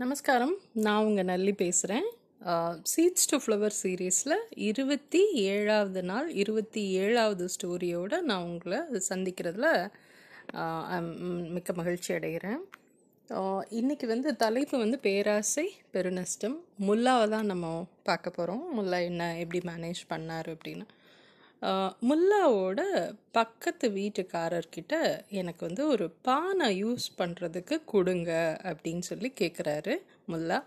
நமஸ்காரம். நான் உங்கள் நல்லி பேசுகிறேன் சீட்ஸ் டு ஃப்ளவர் சீரீஸில் இருபத்தி ஏழாவது நாள் இருபத்தி ஏழாவது ஸ்டோரியோடு நான் உங்களை சந்திக்கிறதுல மிக்க மகிழ்ச்சி அடைகிறேன். இன்றைக்கி வந்து தலைப்பு வந்து பேராசை பெருநஷ்டம் முல்லாவை தான் நம்ம பார்க்க போகிறோம் முல்லா என்ன எப்படி மேனேஜ் பண்ணார் அப்படின்னு. முல்லாவோட பக்கத்து வீட்டுக்காரர்கிட்ட எனக்கு வந்து ஒரு பானை யூஸ் பண்ணுறதுக்கு கொடுங்க அப்படின்னு சொல்லி கேட்குறாரு முல்லா.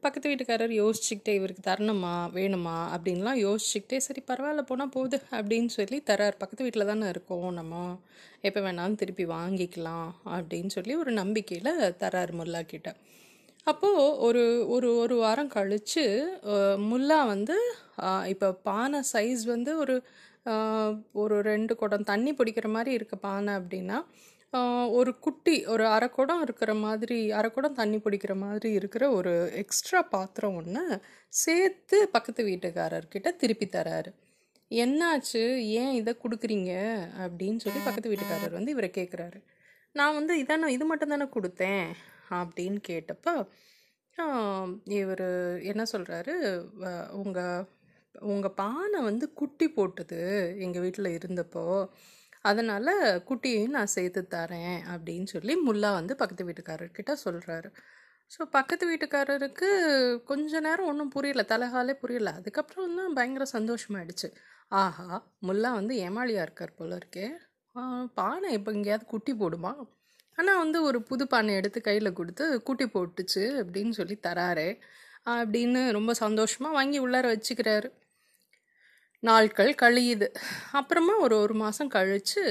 பக்கத்து வீட்டுக்காரர் யோசிச்சுக்கிட்டே இவருக்கு தரணுமா? வேணுமா? அப்படின்லாம் யோசிச்சுக்கிட்டே சரி பரவாயில்ல போனால் போகுது அப்படின்னு சொல்லி தரார் பக்கத்து வீட்டில் தானே இருக்கோம் நம்ம. எப்போ வேணாலும் திருப்பி வாங்கிக்கலாம் அப்படின்னு சொல்லி ஒரு நம்பிக்கையில் தரார் முல்லா கிட்ட. அப்போது ஒரு ஒரு ஒரு வாரம் கழித்து முல்லா வந்து இப்போ பானை சைஸ் வந்து ஒரு ஒரு ரெண்டு குடம் தண்ணி பிடிக்கிற மாதிரி இருக்க பானை அப்படின்னா ஒரு குட்டி ஒரு அரை குடம் இருக்கிற மாதிரி அரை குடம் தண்ணி பிடிக்கிற மாதிரி இருக்கிற ஒரு எக்ஸ்ட்ரா பாத்திரம் ஒன்று சேர்த்து பக்கத்து வீட்டுக்காரர்கிட்ட திருப்பி தராரு. என்னாச்சு? ஏன் இதை கொடுக்குறீங்க? அப்படின்னு சொல்லி பக்கத்து வீட்டுக்காரர் வந்து இவரை கேட்குறாரு நான் வந்து இதான இது மட்டும் தானே கொடுத்தேன்? அப்படின்னு கேட்டப்போ இவர் என்ன சொல்கிறாரு உங்கள் உங்கள் பானை வந்து குட்டி போட்டுது எங்கள் வீட்டில் இருந்தப்போ அதனால் குட்டியையும் நான் சேர்த்து தரேன் அப்படின்னு சொல்லி முல்லா வந்து பக்கத்து வீட்டுக்காரர்கிட்ட சொல்கிறாரு ஸோ பக்கத்து வீட்டுக்காரருக்கு கொஞ்ச நேரம் ஒன்றும் புரியல தலைகாலே புரியல. அதுக்கப்புறம் தான் பயங்கர சந்தோஷமாயிடுச்சு. ஆஹா முல்லா வந்து ஏமாளியாக இருக்கார் போல இருக்கே. பானை இப்போ எங்கேயாவது குட்டி போடுமா? ஆனால் வந்து ஒரு புது பானை எடுத்து கையில் கொடுத்து கூட்டி போட்டுச்சு அப்படின்னு சொல்லி தராரு. அப்படின்னு ரொம்ப சந்தோஷமாக வாங்கி உள்ளார வச்சுக்கிறாரு. நாட்கள் கழியுது. அப்புறமா ஒரு ஒரு மாதம் கழித்து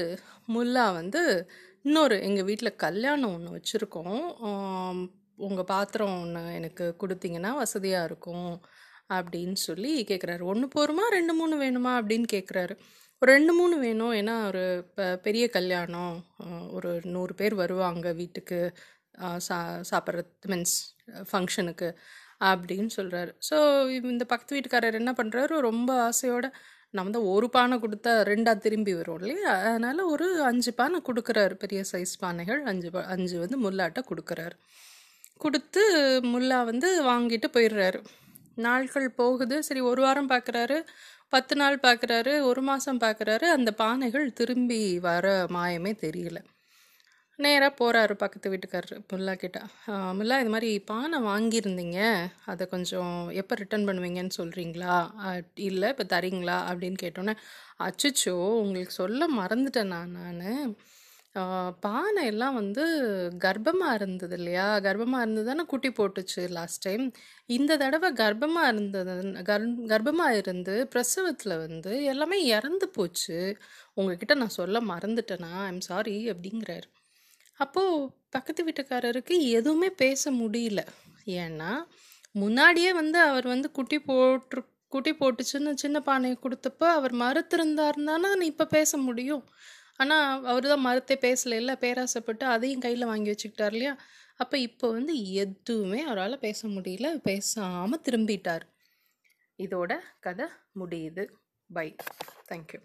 முல்லா வந்து இன்னொரு எங்கள் வீட்டில் கல்யாணம் ஒன்று வச்சுருக்கோம். உங்கள் பாத்திரம் ஒன்று எனக்கு கொடுத்தீங்கன்னா வசதியாக இருக்கும். அப்படின்னு சொல்லி கேட்குறாரு ஒன்று போருமா? ரெண்டு மூணு வேணுமா? அப்படின்னு கேட்குறாரு ஒரு ரெண்டு மூணு வேணும். ஏன்னா ஒரு இப்போ பெரிய கல்யாணம். ஒரு நூறு பேர் வருவாங்க வீட்டுக்கு. சா சாப்பிட்றது மீன்ஸ் ஃபங்க்ஷனுக்கு அப்படின்னு சொல்கிறாரு ஸோ இந்த பக்கத்து வீட்டுக்காரர் என்ன பண்ணுறாரு ரொம்ப ஆசையோட நம்ம தான் ஒரு பானை கொடுத்தா ரெண்டாக திரும்பி வரும் இல்லையா? அதனால் ஒரு அஞ்சு பானை கொடுக்குறாரு. பெரிய சைஸ் பானைகள். அஞ்சு பா- அஞ்சு வந்து முல்லாட்ட கொடுக்குறாரு. கொடுத்து முல்லா வந்து வாங்கிட்டு போயிடுறாரு. நாட்கள் போகுது. சரி ஒரு வாரம் பார்க்குறாரு பத்து நாள் பார்க்குறாரு ஒரு மாதம் பார்க்குறாரு அந்த பானைகள் திரும்பி வர மாயமே தெரியல. நேராக போகிறாரு பக்கத்து வீட்டுக்காரர் முல்லா கிட்ட. முல்லா இது மாதிரி பானை வாங்கியிருந்தீங்க. அதை கொஞ்சம் எப்போ ரிட்டர்ன் பண்ணுவீங்கன்னு சொல்கிறீங்களா இல்லை இப்போ தரீங்களா? அப்படின்னு கேட்டோன்னே அச்சச்சோ உங்களுக்கு சொல்ல மறந்துட்டேன் நான் நான். பானை எல்லாம் வந்து கர்ப்பமாக இருந்தது இல்லையா கர்ப்பமாக இருந்தது தானே குட்டி போட்டுச்சு லாஸ்ட் டைம் இந்த தடவை கர்ப்பமாக இருந்தது கர் கர்ப்பமாக இருந்து பிரசவத்தில் வந்து எல்லாமே இறந்து போச்சு. உங்ககிட்ட நான் சொல்ல மறந்துட்டேனா? ஐம் சாரி அப்படிங்கிறாரு. அப்போது பக்கத்து வீட்டுக்காரருக்கு எதுவுமே பேச முடியல. ஏன்னா முன்னாடியே வந்து அவர் வந்து குட்டி போட்டு குட்டி போட்டுச்சுன்னு சின்ன பானையை கொடுத்தப்போ அவர் மறுத்திருந்தாருந்தானா இப்போ பேச முடியும். ஆனால் அவர் தான் மறுத்தே பேசல. இல்லை பேராசைப்பட்டு அதையும் கையில் வாங்கி வச்சுக்கிட்டார் இல்லையா? அப்போ இப்போ வந்து எதுவுமே அவரால் பேச முடியல. பேசாமல் திரும்பிட்டார். இதோட கதை முடியுது. By thank you